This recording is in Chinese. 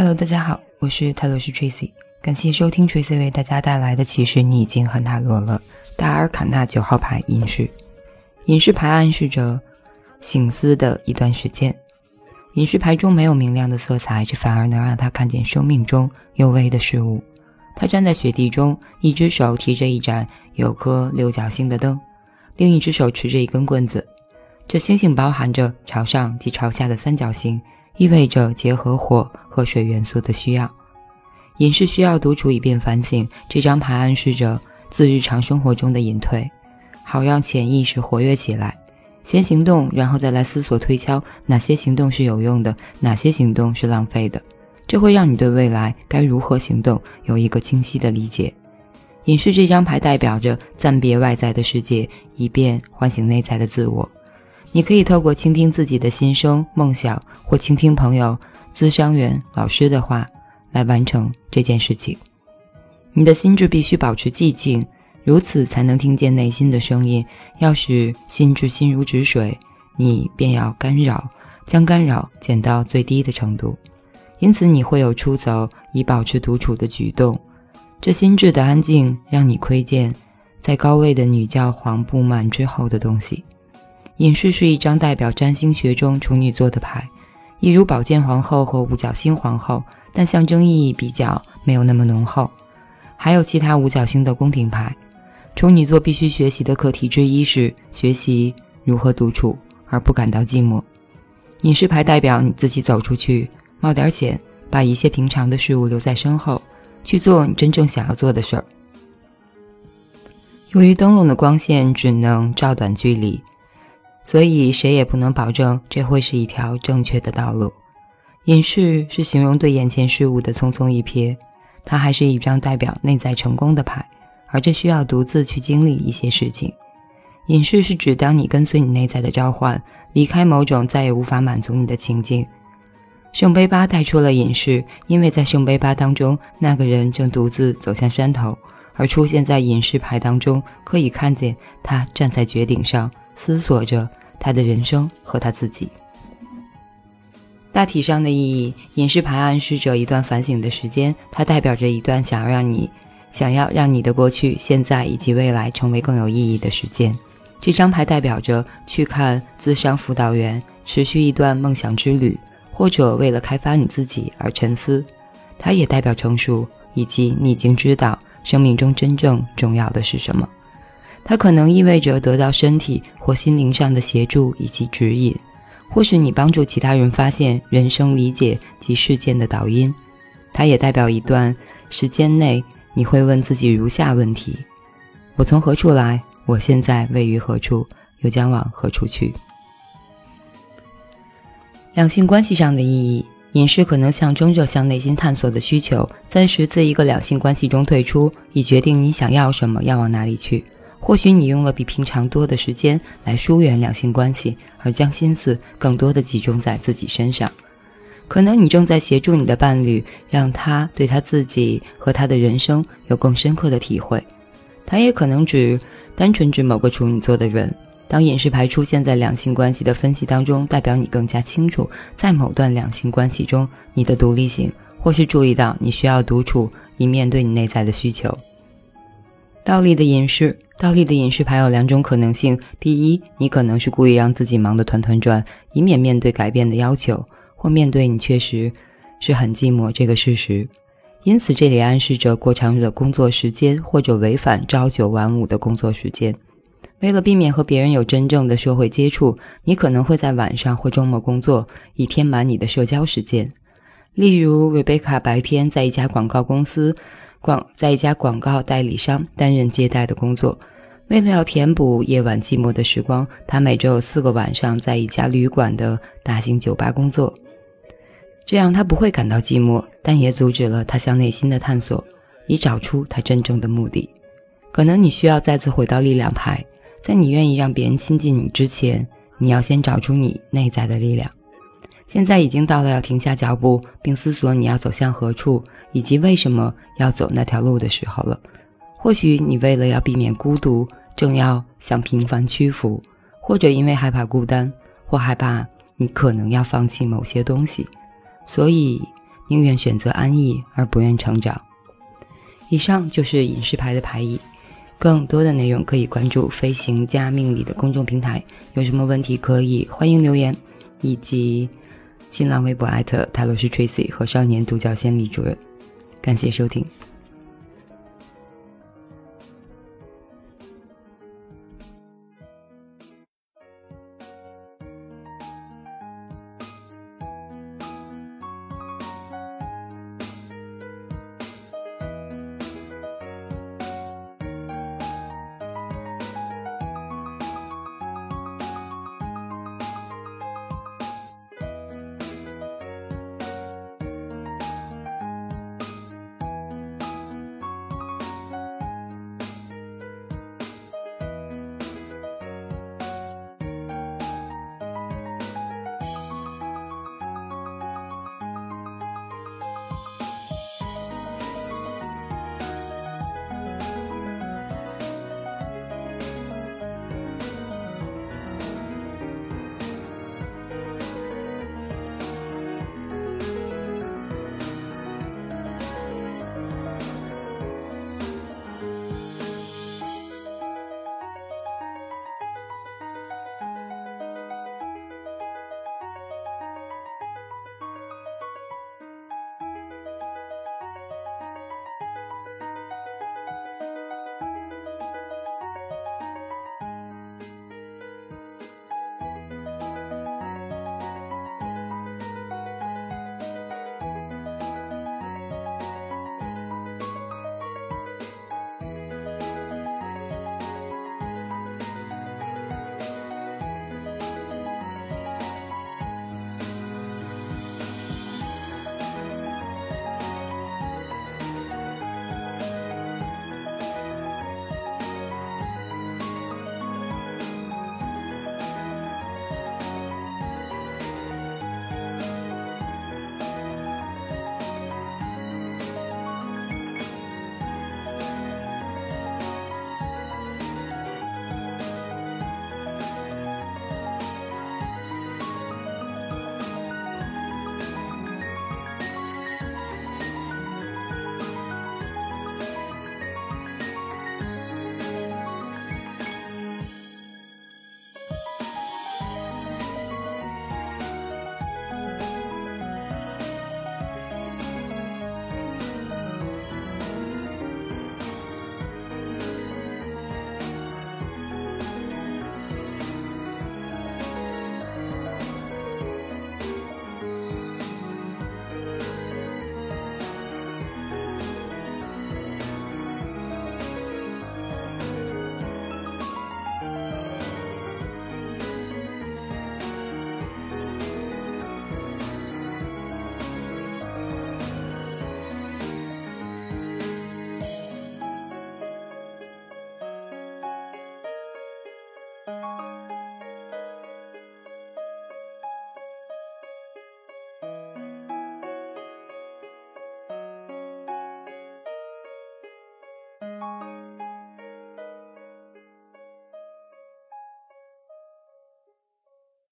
Hello，大家好，我是泰罗斯 Tracy，感谢收听 Tracy 为大家带来的其实你已经很塔罗了。达尔卡纳九号牌隐士，隐士牌暗示着醒思的一段时间。隐士牌中没有明亮的色彩，这反而能让他看见生命中幽微的事物。他站在雪地中，一只手提着一盏有颗六角星的灯，另一只手持着一根棍子。这星星包含着朝上及朝下的三角形。意味着结合火和水元素的需要。隐士需要独处以便反省。这张牌暗示着自日常生活中的隐退，好让潜意识活跃起来。先行动，然后再来思索推敲哪些行动是有用的，哪些行动是浪费的。这会让你对未来该如何行动有一个清晰的理解。隐士这张牌代表着暂别外在的世界，以便唤醒内在的自我。你可以透过倾听自己的心声、梦想，或倾听朋友、咨商员、老师的话，来完成这件事情。你的心智必须保持寂静，如此才能听见内心的声音。要使心智心如止水，你便要干扰，将干扰减到最低的程度。因此，你会有出走以保持独处的举动。这心智的安静，让你窥见在高位的女教皇不满之后的东西。隐士是一张代表占星学中处女座的牌，一如宝剑皇后和五角星皇后，但象征意义比较没有那么浓厚。还有其他五角星的宫廷牌。处女座必须学习的课题之一是学习如何独处而不感到寂寞。隐士牌代表你自己走出去，冒点险，把一些平常的事物留在身后，去做你真正想要做的事儿。由于灯笼的光线只能照短距离。所以，谁也不能保证这会是一条正确的道路。隐士是形容对眼前事物的匆匆一瞥，它还是一张代表内在成功的牌，而这需要独自去经历一些事情。隐士是指当你跟随你内在的召唤，离开某种再也无法满足你的情境。圣杯八带出了隐士，因为在圣杯八当中，那个人正独自走向山头，而出现在隐士牌当中，可以看见他站在绝顶上。思索着他的人生和他自己。大体上的意义，隐士牌暗示着一段反省的时间，它代表着一段想要让你、想要让你的过去、现在以及未来成为更有意义的时间。这张牌代表着去看自商辅导员，持续一段梦想之旅，或者为了开发你自己而沉思。它也代表成熟，以及你已经知道生命中真正重要的是什么。它可能意味着得到身体或心灵上的协助以及指引，或是你帮助其他人发现人生理解及事件的导因。它也代表一段时间内你会问自己如下问题：我从何处来？我现在位于何处？又将往何处去？两性关系上的意义，隐士可能象征着向内心探索的需求，暂时自一个两性关系中退出，以决定你想要什么，要往哪里去。或许你用了比平常多的时间来疏远两性关系，而将心思更多的集中在自己身上。可能你正在协助你的伴侣，让他对他自己和他的人生有更深刻的体会。他也可能只单纯指某个处女座的人。当隐士牌出现在两性关系的分析当中，代表你更加清楚在某段两性关系中你的独立性，或是注意到你需要独处以面对你内在的需求。倒立的隐士，倒立的隐士牌有两种可能性：第一，你可能是故意让自己忙得团团转，以免面对改变的要求，或面对你确实是很寂寞这个事实。因此，这里暗示着过长的工作时间，或者违反朝九晚五的工作时间。为了避免和别人有真正的社会接触，你可能会在晚上或周末工作，以填满你的社交时间。例如，瑞贝卡白天在一家广告公司。广在一家广告代理商担任接待的工作，为了要填补夜晚寂寞的时光，他每周有四个晚上在一家旅馆的大型酒吧工作。这样他不会感到寂寞，但也阻止了他向内心的探索，以找出他真正的目的。可能你需要再次回到力量牌，在你愿意让别人亲近你之前，你要先找出你内在的力量。现在已经到了要停下脚步并思索你要走向何处以及为什么要走那条路的时候了。或许你为了要避免孤独正要向平凡屈服或者因为害怕孤单或害怕你可能要放弃某些东西。所以宁愿选择安逸而不愿成长。以上就是饮食牌的牌意。更多的内容可以关注飞行加命理的公众平台有什么问题可以欢迎留言以及新浪微博艾特泰罗是 tracy 和少年独角仙李主任。感谢收听。